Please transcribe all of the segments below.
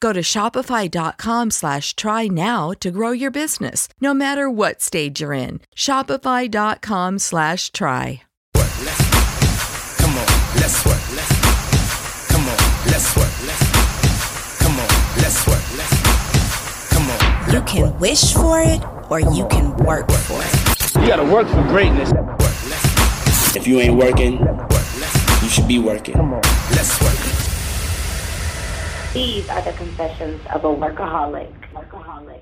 Go to shopify.com slash try now to grow your business, no matter what stage you're in. Shopify.com slash try. Come on, let's work. Let's come on, let's work. Come on, let's work. Come on. You can wish for it or you can work for it. You gotta work for greatness. If you ain't working, you should be working. Let's work. These are the confessions of a workaholic. Workaholic.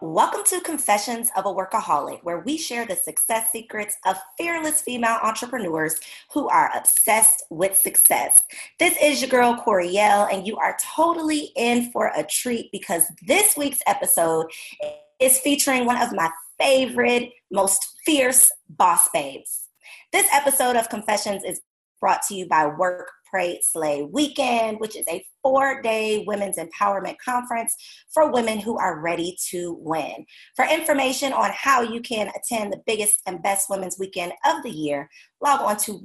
Welcome to Confessions of a Workaholic, where we share the success secrets of fearless female entrepreneurs who are obsessed with success. This is your girl, Coriel, and you are totally in for a treat because this week's episode is featuring one of my favorite, most fierce boss babes. This episode of Confessions is brought to you by Work, Pray, Slay Weekend, which is a four day women's empowerment conference for women who are ready to win. For information on how you can attend the biggest and best women's weekend of the year, log on to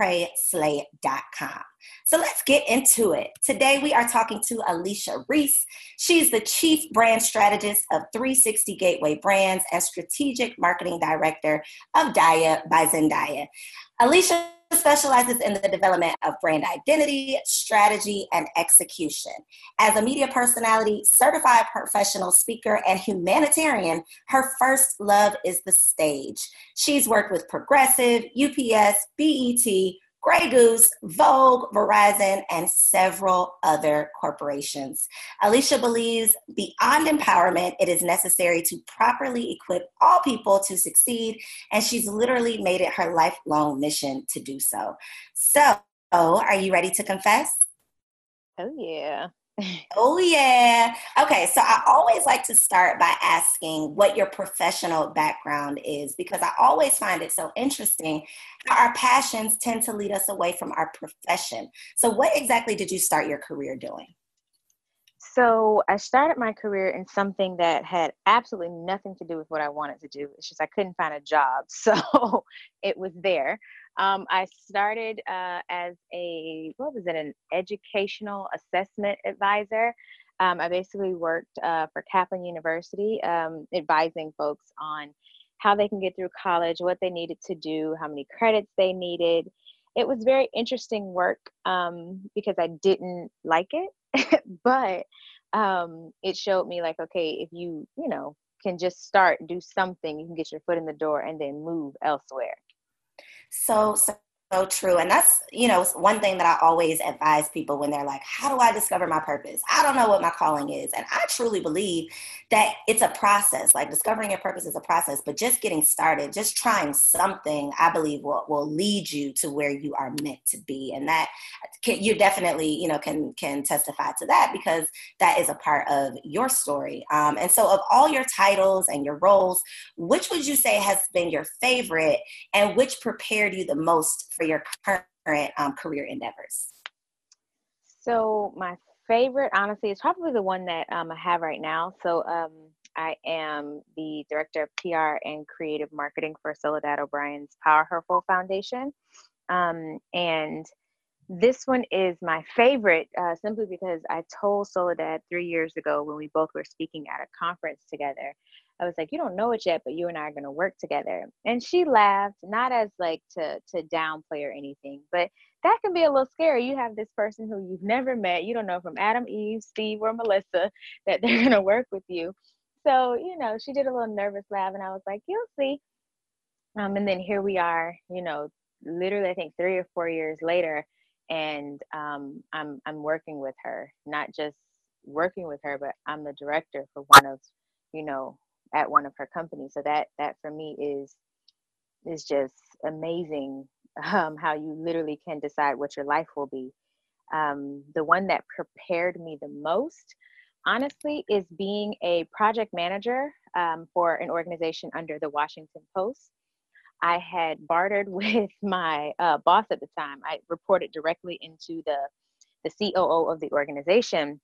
workprayslay.com. So let's get into it. Today we are talking to Alechia Reese. She's the Chief Brand Strategist of 360 Gateway Brands and Strategic Marketing Director of Daya by Zendaya. Alechia specializes in the development of brand identity, strategy, and execution. As a media personality, certified professional speaker, and humanitarian, her first love is the stage. She's worked with Progressive, UPS, BET, Grey Goose, Vogue, Verizon, and several other corporations. Alechia believes beyond empowerment, it is necessary to properly equip all people to succeed, and she's literally made it her lifelong mission to do so. So, are you ready to confess? Oh yeah. Oh, yeah. Okay, so I always like to start by asking what your professional background is because I always find it so interesting how our passions tend to lead us away from our profession. So, what exactly did you start your career doing? So I started my career in something that had absolutely nothing to do with what I wanted to do. It's just I couldn't find a job, so it was there. Um, I started uh, as a what was it? An educational assessment advisor. Um, I basically worked uh, for Kaplan University, um, advising folks on how they can get through college, what they needed to do, how many credits they needed. It was very interesting work um, because I didn't like it, but um, it showed me like, okay, if you you know can just start do something, you can get your foot in the door and then move elsewhere. So, so true. And that's, you know, one thing that I always advise people when they're like, how do I discover my purpose? I don't know what my calling is. And I truly believe that it's a process. Like discovering your purpose is a process, but just getting started, just trying something, I believe will, will lead you to where you are meant to be. And that can, you definitely, you know, can, can testify to that because that is a part of your story. Um, and so of all your titles and your roles, which would you say has been your favorite and which prepared you the most for your current um, career endeavors? So my favorite, honestly, is probably the one that um, I have right now. So um, I am the director of PR and creative marketing for Soledad O'Brien's Power Her Foundation, um, and this one is my favorite uh, simply because I told Soledad three years ago when we both were speaking at a conference together. I was like, "You don't know it yet, but you and I are going to work together." And she laughed, not as like to to downplay or anything, but that can be a little scary. You have this person who you've never met, you don't know from Adam, Eve, Steve, or Melissa that they're going to work with you. So you know, she did a little nervous laugh, and I was like, "You'll see." Um, and then here we are, you know, literally, I think three or four years later and um, I'm I'm working with her, not just working with her, but I'm the director for one of, you know, at one of her companies. So that that for me is is just amazing um, how you literally can decide what your life will be. Um, the one that prepared me the most, honestly, is being a project manager um, for an organization under the Washington Post. I had bartered with my uh, boss at the time. I reported directly into the the COO of the organization,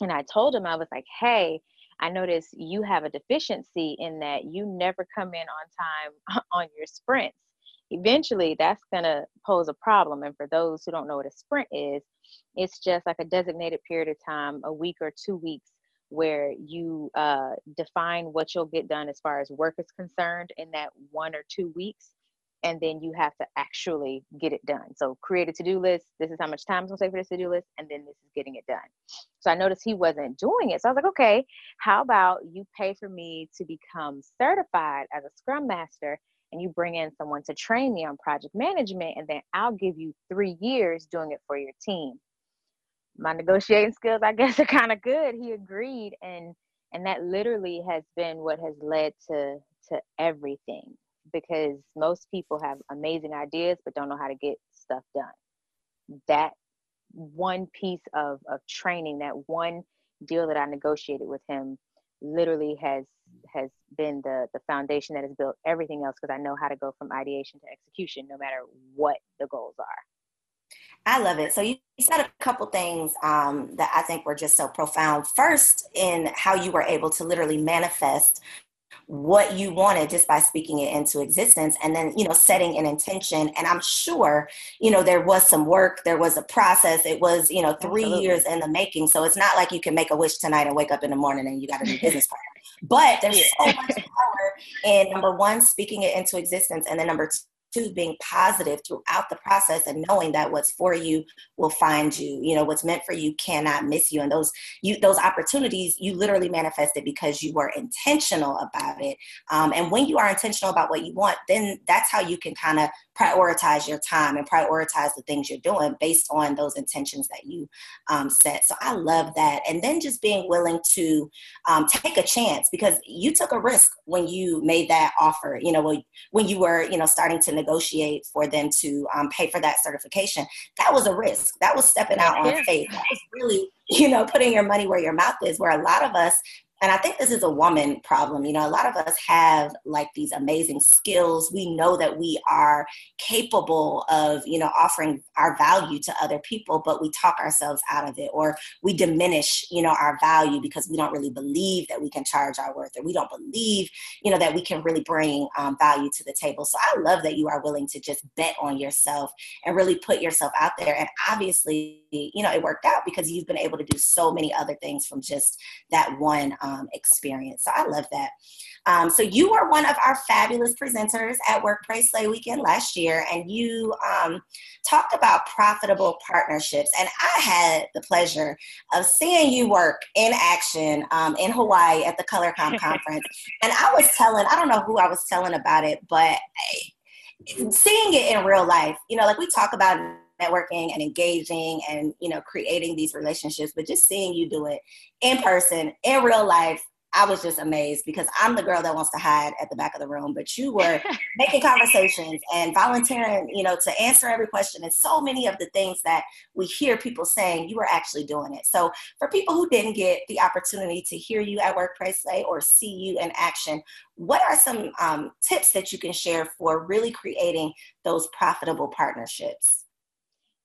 and I told him I was like, "Hey, I notice you have a deficiency in that you never come in on time on your sprints. Eventually, that's going to pose a problem. And for those who don't know what a sprint is, it's just like a designated period of time, a week or two weeks, where you uh, define what you'll get done as far as work is concerned in that one or two weeks and then you have to actually get it done so create a to-do list this is how much time it's going to take for this to-do list and then this is getting it done so i noticed he wasn't doing it so i was like okay how about you pay for me to become certified as a scrum master and you bring in someone to train me on project management and then i'll give you three years doing it for your team my negotiating skills, I guess, are kind of good. He agreed, and and that literally has been what has led to to everything. Because most people have amazing ideas but don't know how to get stuff done. That one piece of of training, that one deal that I negotiated with him, literally has has been the the foundation that has built everything else. Because I know how to go from ideation to execution, no matter what the goals are. I love it. So you, said a couple things um, that I think were just so profound. First, in how you were able to literally manifest what you wanted just by speaking it into existence and then you know setting an intention. And i'm sure you know there was some work there was a process. It was you know three Absolutely. years in the making. So it's not like you can make a wish tonight and wake up in the morning and you got a new business partner. But there's so much power in number one speaking it into existence and then number two to being positive throughout the process and knowing that what's for you will find you. You know what's meant for you cannot miss you. And those you those opportunities you literally manifested because you were intentional about it. Um, and when you are intentional about what you want then that's how you can kind of prioritize your time and prioritize the things you're doing based on those intentions that you um, set. So I love that. And then just being willing to um, take a chance because you took a risk when you made that offer, you know, when you were, you know, starting to negotiate for them to um, pay for that certification. That was a risk. That was stepping out on faith. That was really, you know, putting your money where your mouth is, where a lot of us and I think this is a woman problem. You know, a lot of us have like these amazing skills. We know that we are capable of, you know, offering our value to other people, but we talk ourselves out of it or we diminish, you know, our value because we don't really believe that we can charge our worth or we don't believe, you know, that we can really bring um, value to the table. So I love that you are willing to just bet on yourself and really put yourself out there. And obviously, you know, it worked out because you've been able to do so many other things from just that one. Um, um, experience. So I love that. Um, so you were one of our fabulous presenters at Work Pray Slay Weekend last year, and you um, talked about profitable partnerships. And I had the pleasure of seeing you work in action um, in Hawaii at the ColorComm conference. And I was telling, I don't know who I was telling about it, but seeing it in real life, you know, like we talk about networking and engaging and you know creating these relationships but just seeing you do it in person in real life I was just amazed because I'm the girl that wants to hide at the back of the room, but you were making conversations and volunteering, you know, to answer every question. And so many of the things that we hear people saying, you were actually doing it. So for people who didn't get the opportunity to hear you at Work Pray Slay or see you in action, what are some um, tips that you can share for really creating those profitable partnerships?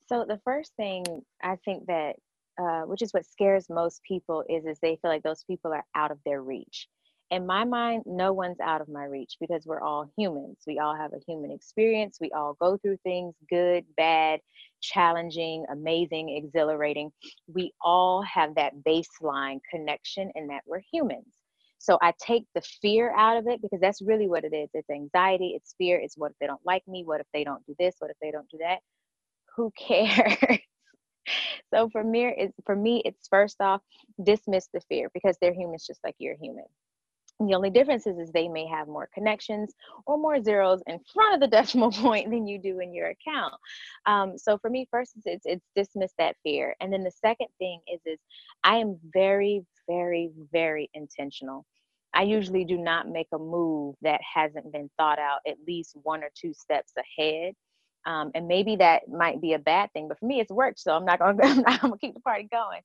So the first thing I think that uh, which is what scares most people is is they feel like those people are out of their reach. In my mind no one's out of my reach because we're all humans. We all have a human experience. We all go through things good bad challenging amazing exhilarating. We all have that baseline connection and that we're humans. So i take the fear out of it because that's really what it is. It's anxiety it's fear it's what if they don't like me? What if they don't do this? What if they don't do that who cares so for me, it's for me, it's first off dismiss the fear because they're humans just like you're human. The only difference is, is they may have more connections or more zeros in front of the decimal point than you do in your account. Um, so for me, first it's it's dismiss that fear, and then the second thing is is I am very very very intentional. I usually do not make a move that hasn't been thought out at least one or two steps ahead. Um, and maybe that might be a bad thing, but for me, it's worked. So I'm not gonna, I'm, I'm gonna keep the party going.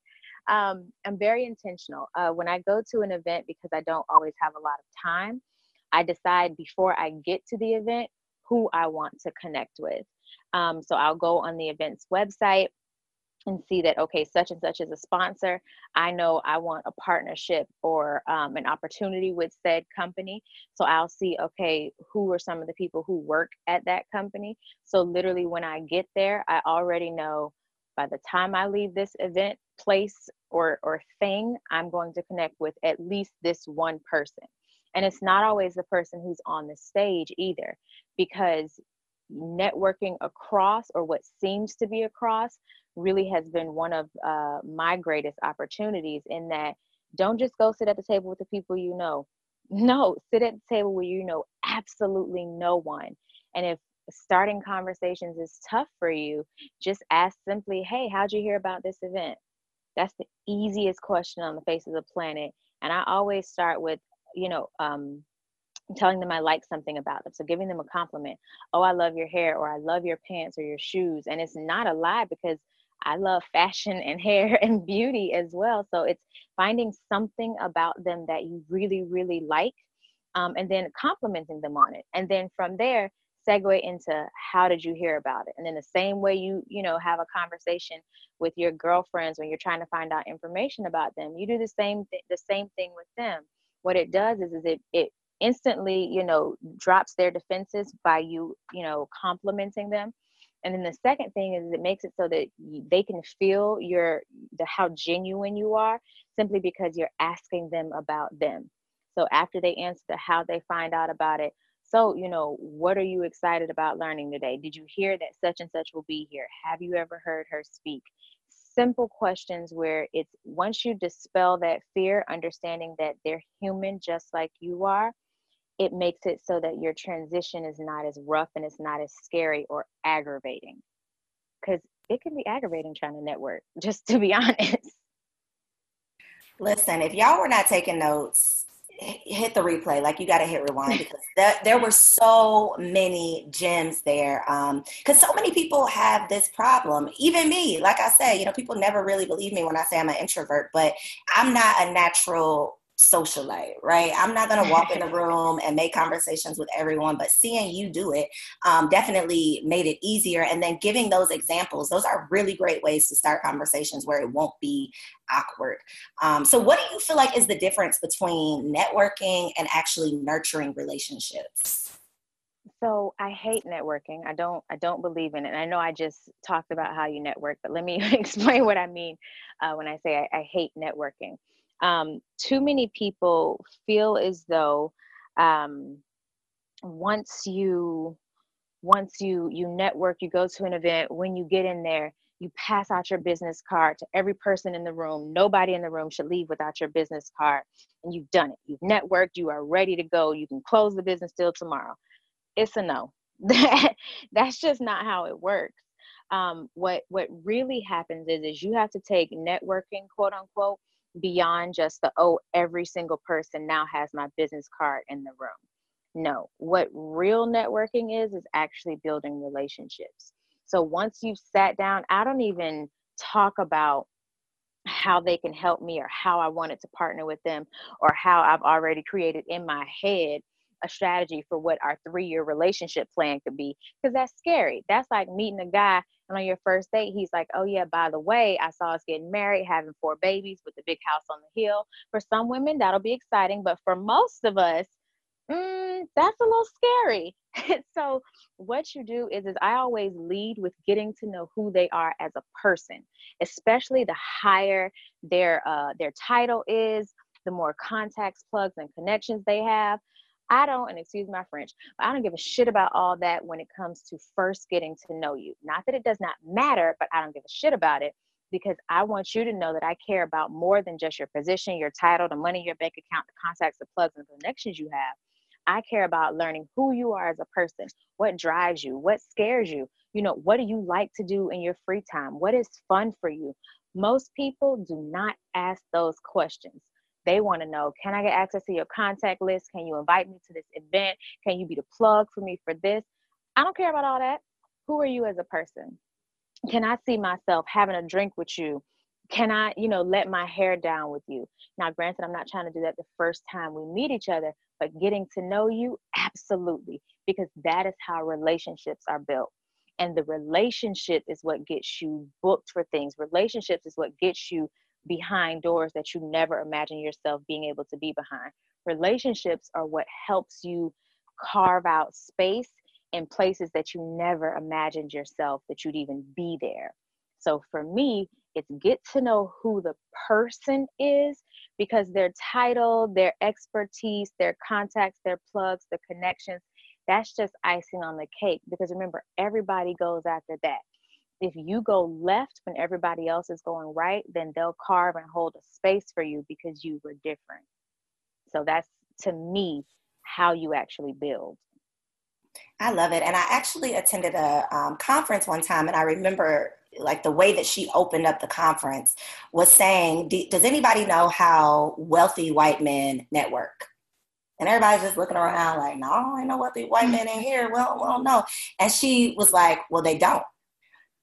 Um, I'm very intentional. Uh, when I go to an event, because I don't always have a lot of time, I decide before I get to the event who I want to connect with. Um, so I'll go on the event's website and see that okay such and such is a sponsor. I know i want a partnership or um, an opportunity with said company. So i'll see okay who are some of the people who work at that company. So literally when i get there i already know by the time i leave this event place or or thing i'm going to connect with at least this one person. And it's not always the person who's on the stage either because networking across or what seems to be across really has been one of uh, my greatest opportunities in that don't just go sit at the table with the people you know. No, sit at the table where you know absolutely no one. And if starting conversations is tough for you, just ask simply, hey, how'd you hear about this event? That's the easiest question on the face of the planet. And I always start with, you know, um, telling them I like something about them. So giving them a compliment. Oh, I love your hair, or I love your pants or your shoes. And it's not a lie because I love fashion and hair and beauty as well. So it's finding something about them that you really, really like, um, and then complimenting them on it. And then from there, segue into how did you hear about it? And then the same way you, you know, have a conversation with your girlfriends when you're trying to find out information about them, you do the same th- the same thing with them. What it does is, is it it instantly, you know, drops their defenses by you, you know, complimenting them and then the second thing is it makes it so that they can feel your the how genuine you are simply because you're asking them about them. So after they answer the how they find out about it so you know what are you excited about learning today? Did you hear that such and such will be here? Have you ever heard her speak? Simple questions where it's once you dispel that fear understanding that they're human just like you are it makes it so that your transition is not as rough and it's not as scary or aggravating. Because it can be aggravating trying to network, just to be honest. Listen, if y'all were not taking notes, hit the replay. Like you got to hit rewind because there, there were so many gems there. Because um, so many people have this problem. Even me, like I say, you know, people never really believe me when I say I'm an introvert, but I'm not a natural socialite, right? I'm not going to walk in the room and make conversations with everyone, but seeing you do it um, definitely made it easier. And then giving those examples, those are really great ways to start conversations where it won't be awkward. Um, so, what do you feel like is the difference between networking and actually nurturing relationships? So I hate networking. I don't. I don't believe in it. And I know I just talked about how you network, but let me explain what I mean uh, when I say I, I hate networking um, too many people feel as though um, once you once you you network you go to an event when you get in there you pass out your business card to every person in the room. Nobody in the room should leave without your business card. And you've done it. You've networked. You are ready to go. You can close the business deal tomorrow. It's a no. That's just not how it works. Um, what what really happens is is you have to take networking quote unquote beyond just the oh every single person now has my business card in the room. No what real networking is is actually building relationships. So once you've sat down i don't even talk about how they can help me or how i wanted to partner with them or how i've already created in my head a strategy for what our three year relationship plan could be because that's scary. That's like meeting a guy and on your first date, he's like, Oh, yeah, by the way, I saw us getting married, having four babies with a big house on the hill. For some women, that'll be exciting, but for most of us, mm, that's a little scary. so what you do is is I always lead with getting to know who they are as a person, especially the higher their uh, their title is, the more contacts, plugs, and connections they have. I don't, and excuse my French, but I don't give a shit about all that when it comes to first getting to know you. Not that it does not matter, but I don't give a shit about it because I want you to know that I care about more than just your position, your title, the money, in your bank account, the contacts, the plugs, and connections you have. I care about learning who you are as a person, what drives you, what scares you. You know, what do you like to do in your free time? What is fun for you? Most people do not ask those questions. They want to know can I get access to your contact list? Can you invite me to this event? Can you be the plug for me for this? I don't care about all that. Who are you as a person? Can I see myself having a drink with you? Can I, you know, let my hair down with you? Now, granted, I'm not trying to do that the first time we meet each other, but getting to know you, absolutely, because that is how relationships are built. And the relationship is what gets you booked for things. Relationships is what gets you behind doors that you never imagine yourself being able to be behind. Relationships are what helps you carve out space in places that you never imagined yourself that you'd even be there. So for me, it's get to know who the person is because their title, their expertise, their contacts, their plugs, their connections, that's just icing on the cake. Because remember, everybody goes after that if you go left when everybody else is going right, then they'll carve and hold a space for you because you were different. So that's to me how you actually build. I love it. And I actually attended a um, conference one time, and I remember like the way that she opened up the conference was saying, Does anybody know how wealthy white men network? And everybody's just looking around like, No, I know wealthy white men in here. Well, well, no. And she was like, Well, they don't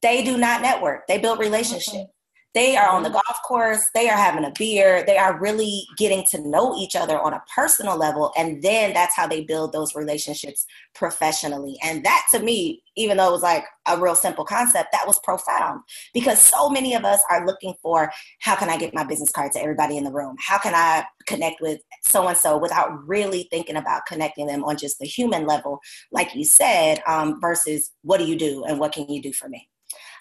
they do not network. They build relationships. They are on the mm-hmm. golf course. They are having a beer. They are really getting to know each other on a personal level. And then that's how they build those relationships professionally. And that to me, even though it was like a real simple concept, that was profound because so many of us are looking for how can I get my business card to everybody in the room? How can I connect with so and so without really thinking about connecting them on just the human level, like you said, um, versus what do you do and what can you do for me?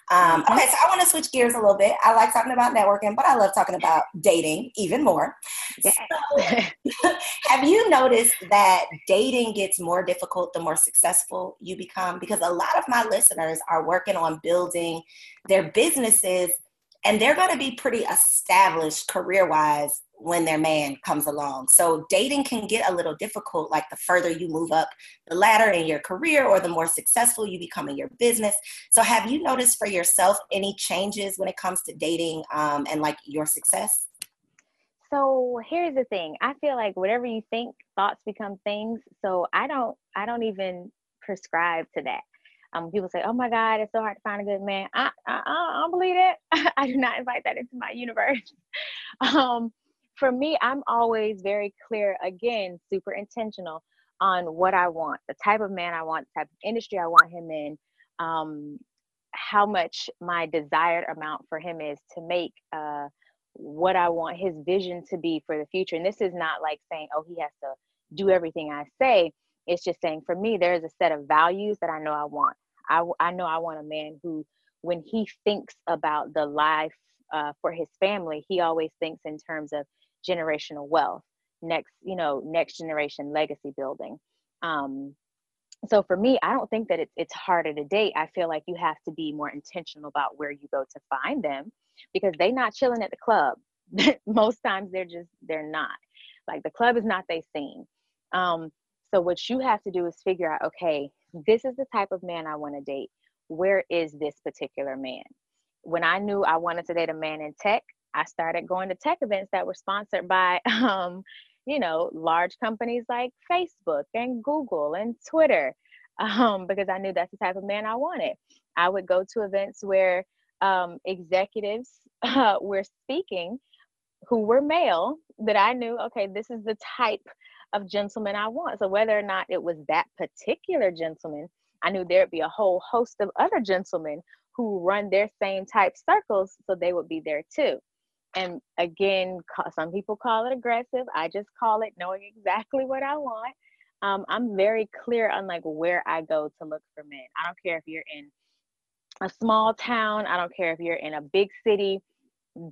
Um, okay, so I want to switch gears a little bit. I like talking about networking, but I love talking about dating even more. So, have you noticed that dating gets more difficult the more successful you become? Because a lot of my listeners are working on building their businesses and they're going to be pretty established career wise when their man comes along. So dating can get a little difficult like the further you move up the ladder in your career or the more successful you become in your business. So have you noticed for yourself any changes when it comes to dating um, and like your success? So here's the thing. I feel like whatever you think, thoughts become things. So I don't I don't even prescribe to that. Um, people say, "Oh my God, it's so hard to find a good man." I I, I don't believe it. I do not invite that into my universe. um, for me, I'm always very clear, again, super intentional on what I want, the type of man I want, the type of industry I want him in, um, how much my desired amount for him is to make uh, what I want his vision to be for the future. And this is not like saying, oh, he has to do everything I say. It's just saying for me, there's a set of values that I know I want. I, I know I want a man who, when he thinks about the life uh, for his family, he always thinks in terms of generational wealth next you know next generation legacy building. Um so for me i don't think that it's, it's harder to date. I feel like you have to be more intentional about where you go to find them because they're not chilling at the club. Most times they're just they're not. Like the club is not they scene. Um so what you have to do is figure out okay this is the type of man I want to date. Where is this particular man? When I knew I wanted to date a man in tech, I started going to tech events that were sponsored by, um, you know, large companies like Facebook and Google and Twitter, um, because I knew that's the type of man I wanted. I would go to events where um, executives uh, were speaking who were male that I knew, okay, this is the type of gentleman I want. So whether or not it was that particular gentleman, I knew there'd be a whole host of other gentlemen who run their same type circles, so they would be there too. And again, some people call it aggressive. I just call it knowing exactly what I want. Um, I'm very clear on like where I go to look for men. I don't care if you're in a small town. I don't care if you're in a big city.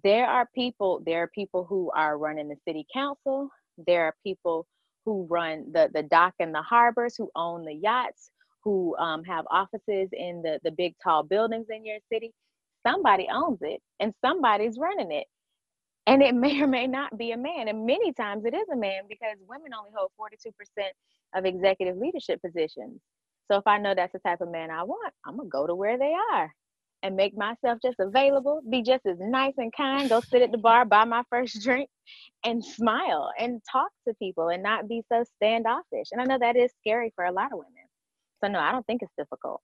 There are people. There are people who are running the city council. There are people who run the the dock and the harbors, who own the yachts, who um, have offices in the the big tall buildings in your city. Somebody owns it, and somebody's running it. And it may or may not be a man. And many times it is a man because women only hold 42% of executive leadership positions. So if I know that's the type of man I want, I'm gonna go to where they are and make myself just available, be just as nice and kind, go sit at the bar, buy my first drink, and smile and talk to people and not be so standoffish. And I know that is scary for a lot of women. So no, I don't think it's difficult.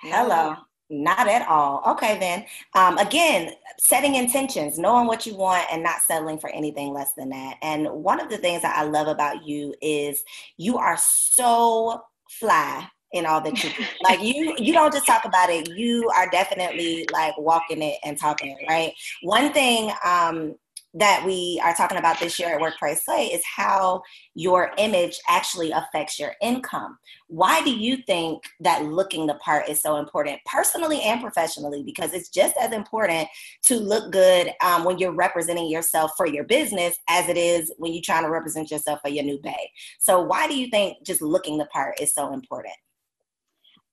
Hello. Not at all. Okay, then. Um, again, setting intentions, knowing what you want, and not settling for anything less than that. And one of the things that I love about you is you are so fly in all that you do. like you you don't just talk about it you are definitely like walking it and talking it right one thing um that we are talking about this year at Work Pray Slay is how your image actually affects your income. Why do you think that looking the part is so important, personally and professionally? Because it's just as important to look good um, when you're representing yourself for your business as it is when you're trying to represent yourself for your new bay. So, why do you think just looking the part is so important?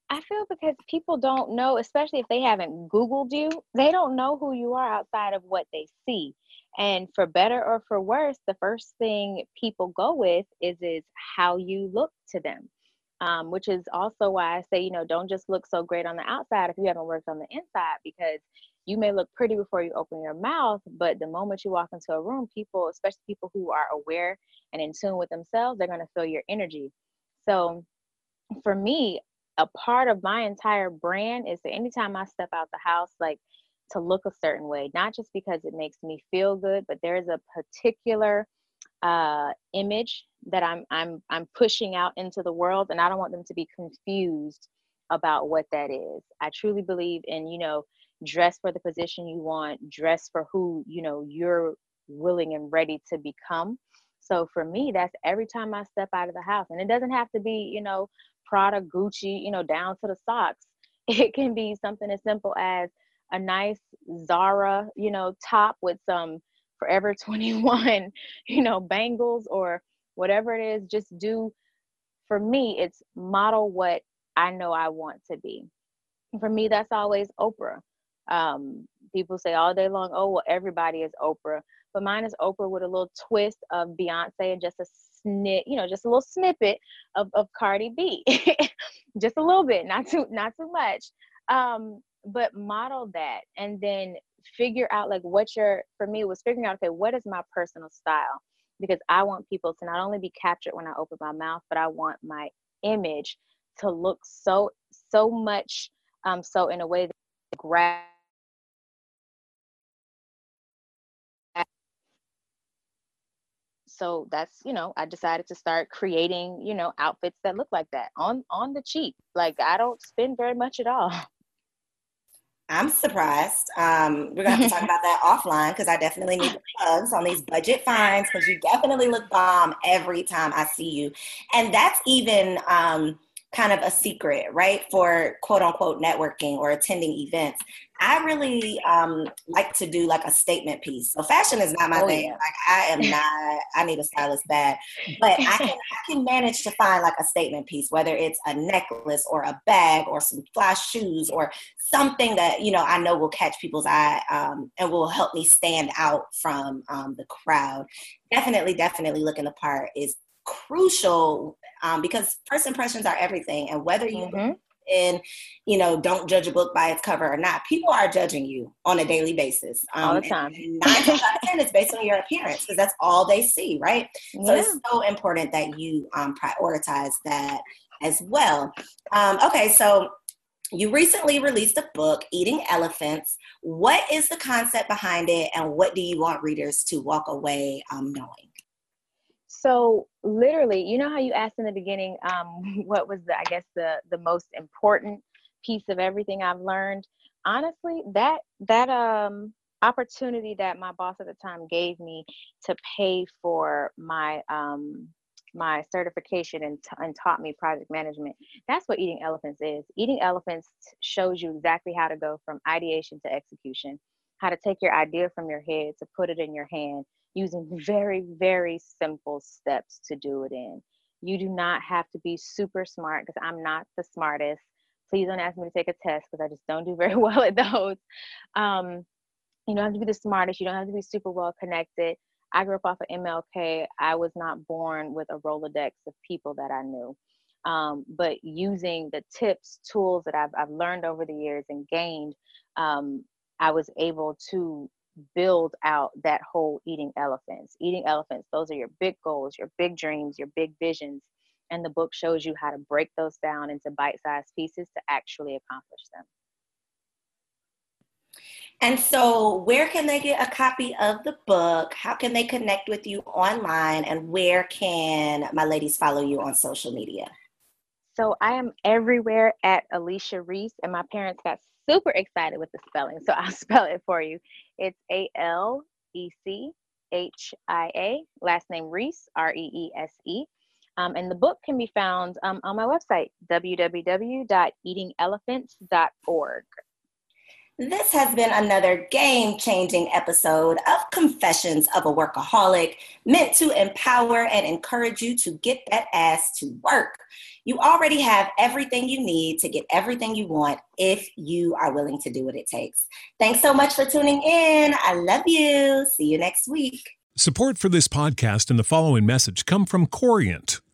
I feel because people don't know, especially if they haven't Googled you, they don't know who you are outside of what they see. And for better or for worse, the first thing people go with is is how you look to them. Um, which is also why I say, you know, don't just look so great on the outside if you haven't worked on the inside, because you may look pretty before you open your mouth, but the moment you walk into a room, people, especially people who are aware and in tune with themselves, they're going to feel your energy. So for me, a part of my entire brand is that anytime I step out the house, like to look a certain way, not just because it makes me feel good, but there's a particular uh, image that I'm I'm I'm pushing out into the world, and I don't want them to be confused about what that is. I truly believe in you know dress for the position you want, dress for who you know you're willing and ready to become. So for me, that's every time I step out of the house, and it doesn't have to be you know Prada, Gucci, you know, down to the socks. It can be something as simple as a nice Zara, you know, top with some Forever 21, you know, bangles or whatever it is. Just do, for me, it's model what I know I want to be. For me, that's always Oprah. Um, people say all day long, oh, well, everybody is Oprah. But mine is Oprah with a little twist of Beyonce and just a snip, you know, just a little snippet of, of Cardi B, just a little bit, not too, not too much. Um, but model that and then figure out like what your, for me was figuring out, okay, what is my personal style? Because I want people to not only be captured when I open my mouth, but I want my image to look so, so much, um, so in a way that grab so that's you know i decided to start creating you know outfits that look like that on on the cheap like i don't spend very much at all i'm surprised. Um, we're gonna have to talk about that offline because i definitely need plugs on these budget finds because you definitely look bomb every time i see you. And that's even um, kind of a secret, right? For quote unquote networking or attending events. I really um, like to do like a statement piece. So fashion is not my oh, thing. Yeah. Like I am not. I need a stylist bad, but I can I can manage to find like a statement piece, whether it's a necklace or a bag or some fly shoes or something that you know I know will catch people's eye um, and will help me stand out from um, the crowd. Definitely, definitely looking the part is crucial um, because first impressions are everything. And whether you Mhm. in, you know, don't judge a book by its cover or not, people are judging you on a daily basis. Um, All the time. nine times out of ten, it's based on your appearance because that's all they see, right? So it's so important that you um, prioritize that as well. Um, okay, so you recently released a book, Eating Elephants. What is the concept behind it, and what do you want readers to walk away um, knowing? So literally, you know how you asked in the beginning, um, what was the I guess the the most important piece of everything I've learned? Honestly, that that um opportunity that my boss at the time gave me to pay for my um my certification and, t- and taught me project management that's what eating elephants is eating elephants shows you exactly how to go from ideation to execution how to take your idea from your head to put it in your hand using very, very simple steps to do it in. You do not have to be super smart because I'm not the smartest. Please don't ask me to take a test because I just don't do very well at those. Um, you don't have to be the smartest. You don't have to be super well connected. I grew up off of MLK. I was not born with a Rolodex of people that I knew. Um, but using the tips, tools that I've, I've learned over the years and gained, um, I was able to build out that whole eating elephants. Eating elephants, those are your big goals, your big dreams, your big visions. And the book shows you how to break those down into bite sized pieces to actually accomplish them. And so, where can they get a copy of the book? How can they connect with you online? And where can my ladies follow you on social media? So I am everywhere at Alechia Reese, and my parents got super excited with the spelling. So I'll spell it for you. It's A L E C H I A, last name Reese, R E E S E. Um, and the book can be found um, on my website, www.eatingelephants.org. This has been another game changing episode of Confessions of a Workaholic, meant to empower and encourage you to get that ass to work. You already have everything you need to get everything you want if you are willing to do what it takes. Thanks so much for tuning in. I love you. See you next week. Support for this podcast and the following message come from Corient.